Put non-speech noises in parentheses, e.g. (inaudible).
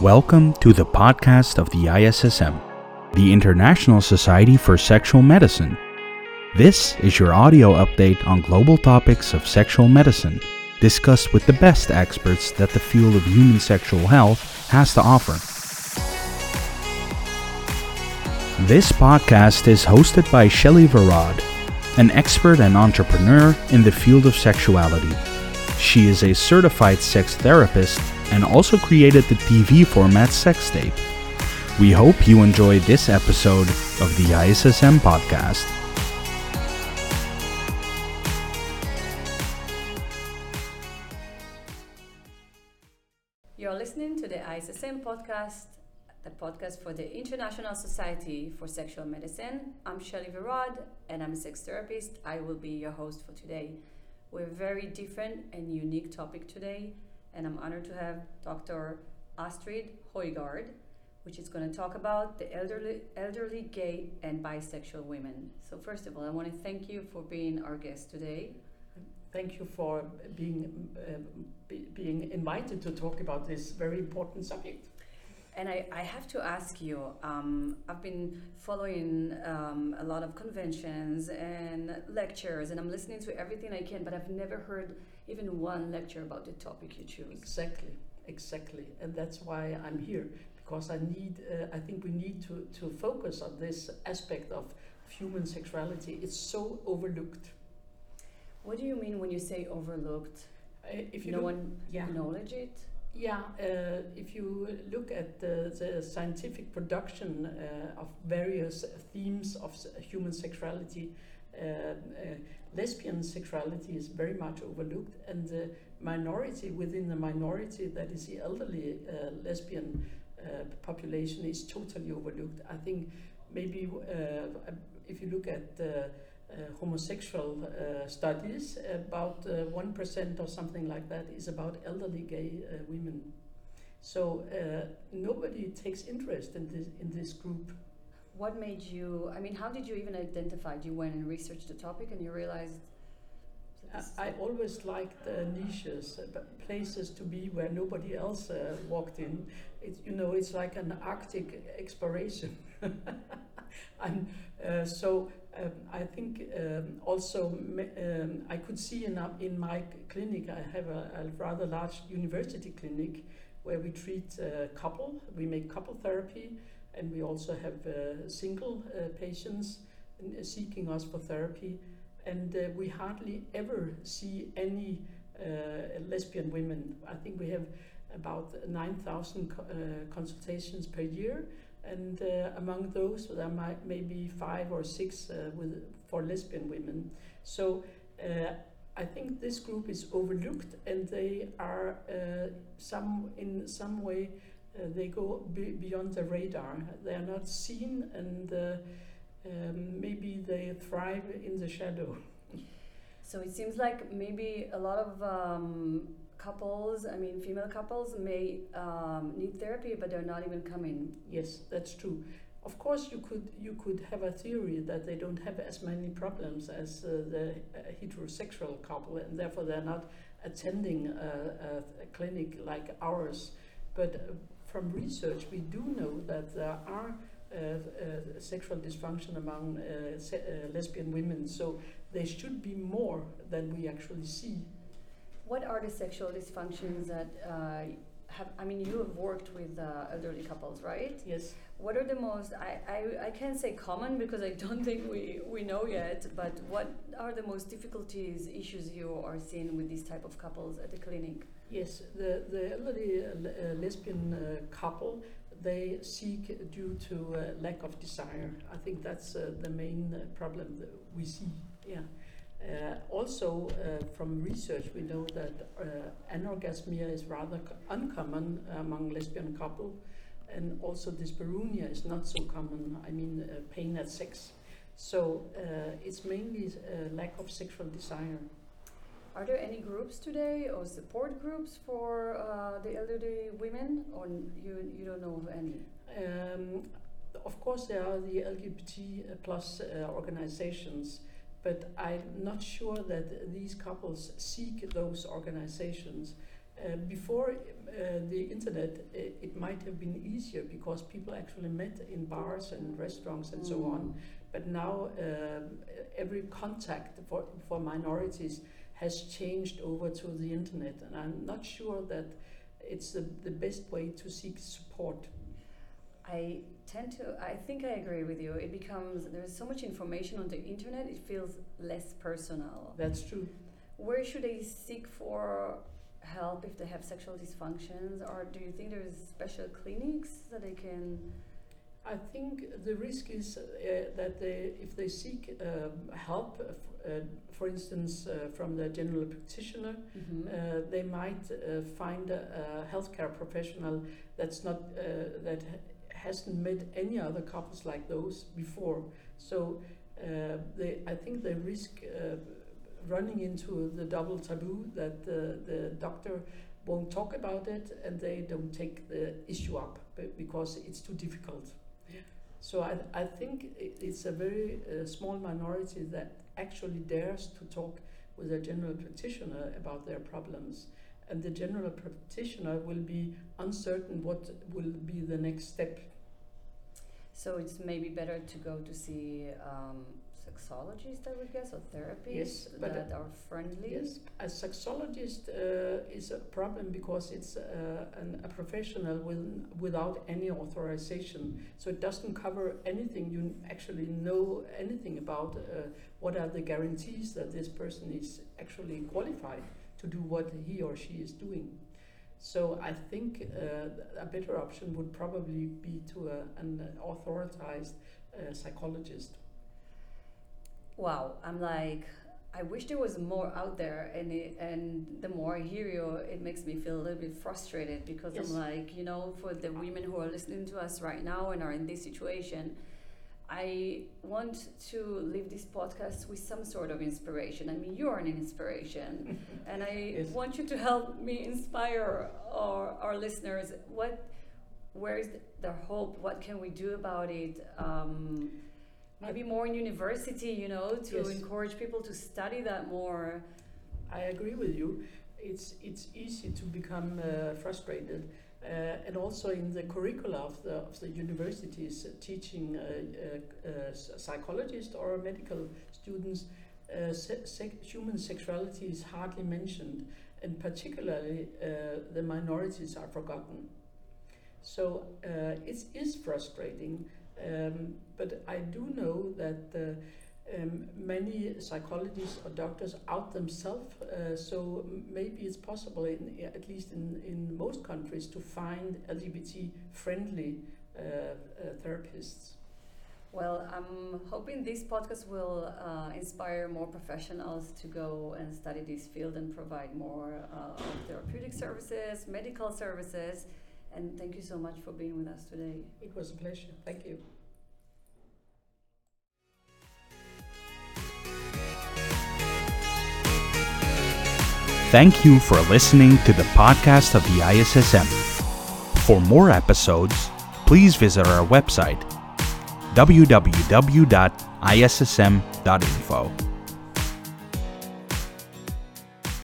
Welcome to the podcast of the ISSM, the International Society for Sexual Medicine. This is your audio update on global topics of sexual medicine, discussed with the best experts that the field of human sexual health has to offer. This podcast is hosted by Shelly Varod, an expert and entrepreneur in the field of sexuality. She is a certified sex therapist and also created the TV format Sex Tape. We hope you enjoy this episode of the ISSM podcast. You're listening to the ISSM podcast, the podcast for the International Society for Sexual Medicine. I'm Shelly Varod and I'm a sex therapist. I will be your host for today. We're a very different and unique topic today, and I'm honored to have Dr. Astrid Højgaard, which is going to talk about the elderly, elderly gay and bisexual women. So, first of all, I want to thank you for being our guest today. Thank you for being uh, be, being invited to talk about this very important subject. And I, I have to ask you, um, I've been following um, a lot of conventions and lectures, and I'm listening to everything I can, but I've never heard even one lecture about the topic you choose. Exactly, exactly, and that's why I'm here because I need. Uh, I think we need to to focus on this aspect of human sexuality. It's so overlooked. What do you mean when you say overlooked? Uh, if you no one yeah. acknowledge it? Yeah, uh, if you look at the, the scientific production uh, of various themes of human sexuality, uh, uh, lesbian sexuality is very much overlooked, and the minority within the minority, that is the elderly uh, lesbian uh, population, is totally overlooked. I think maybe if you look at homosexual uh, studies, about uh, 1% or something like that is about elderly gay uh, women. So uh, nobody takes interest in this, in this group. What made you, I mean, how did you even identify? You went and researched the topic and you realized. I, I always liked uh, niches, uh, but places to be where nobody else uh, walked in. It, you know, it's like an Arctic exploration. (laughs) and uh, so um, I think um, also um, I could see in, our- in my clinic, I have a, a rather large university clinic where we treat uh, couple, we make couple therapy, and we also have uh, single uh, patients uh, seeking us for therapy and uh, we hardly ever see any uh, lesbian women. I think we have about 9,000 co- uh, consultations per year, and uh, among those, there might maybe five or six uh, with for lesbian women. So. Uh, I think this group is overlooked, and they are uh, some in some way uh, they go be beyond the radar. They are not seen, and uh, um, maybe they thrive in the shadow. So it seems like maybe a lot of um, couples, I mean, female couples may um, need therapy, but they're not even coming. Yes, that's true. Of course, you could you could have a theory that they don't have as many problems as uh, the uh, heterosexual couple, and therefore they're not attending a, a, a clinic like ours. But uh, from research, we do know that there are uh, uh, sexual dysfunction among uh, se- lesbian women. So there should be more than we actually see. What are the sexual dysfunctions that uh, have, I mean, you have worked with uh, elderly couples, right? Yes. What are the most, I, I, I can't say common because I don't (laughs) think we, we know yet, but what are the most difficulties, issues you are seeing with these type of couples at the clinic? Yes, the, the elderly uh, lesbian uh, couple, they seek due to uh, lack of desire. I think that's uh, the main problem that we see. Yeah. Uh, also, uh, from research, we know that uh, anorgasmia is rather co- uncommon among lesbian couple, and also dyspareunia is not so common. I mean, uh, pain at sex. So uh, it's mainly uh, lack of sexual desire. Are there any groups today or support groups for uh, the elderly women, or you, you don't know of any? Um, of course, there are the LGBT plus uh, organizations, but I'm not sure that these couples seek those organizations. Uh, before uh, the internet, it, it, might have been easier because people actually met in bars and restaurants and mm. so on. But now uh, every contact for, for minorities has changed over to the internet, and I'm not sure that it's the, the best way to seek support. I tend to, I think I agree with you. It becomes, there's so much information on the internet, it feels less personal. That's true. Where should they seek for help if they have sexual dysfunctions, or do you think there's special clinics that they can? I think the risk is uh, that they, if they seek um, help, uh, for instance, uh, from the general practitioner, mm-hmm. Uh, they might uh, find a, a, healthcare professional that's not uh, that hasn't met any other couples like those before. So uh, they, I think they risk uh, running into the double taboo that the, the doctor won't talk about it and they don't take the issue up because it's too difficult. So I, I think it's a very uh, small minority that actually dares to talk with a general practitioner about their problems. And the general practitioner will be uncertain what will be the next step. So it's maybe better to go to see um, sexologist, I would guess, or therapists yes, that are friendly? Yes, a sexologist uh, is a problem because it's uh, an, a professional with, without any authorization. So it doesn't cover anything. You actually know anything about uh, what are the guarantees that this person is actually qualified to do what he or she is doing. So I think uh, a better option would probably be to a, an authorized uh, psychologist wow, I'm like, I wish there was more out there, and it, and the more I hear you, it makes me feel a little bit frustrated because yes. I'm like, you know, for the women who are listening to us right now and are in this situation, I want to leave this podcast with some sort of inspiration. I mean, you're an inspiration, (laughs) and I yes. want you to help me inspire our, our listeners. What, where is the hope? What can we do about it? Um, maybe more in university, you know, to yes. encourage people to study that more. I agree with you. It's it's easy to become uh, frustrated, and also in the curricula of the of the universities, uh, teaching uh, uh, uh, psychologists or medical students, se human sexuality is hardly mentioned, and particularly the minorities are forgotten. So it is frustrating um, but I do know that uh, um, many psychologists or doctors out themselves, uh, so maybe it's possible, in, at least in, in most countries, to find LGBT friendly uh, uh, therapists. Well, I'm hoping this podcast will uh, inspire more professionals to go and study this field and provide more uh, therapeutic services, medical services, and thank you so much for being with us today. It was a pleasure. Thank you. Thank you for listening to the podcast of the ISSM. For more episodes, please visit our website www.issm.info.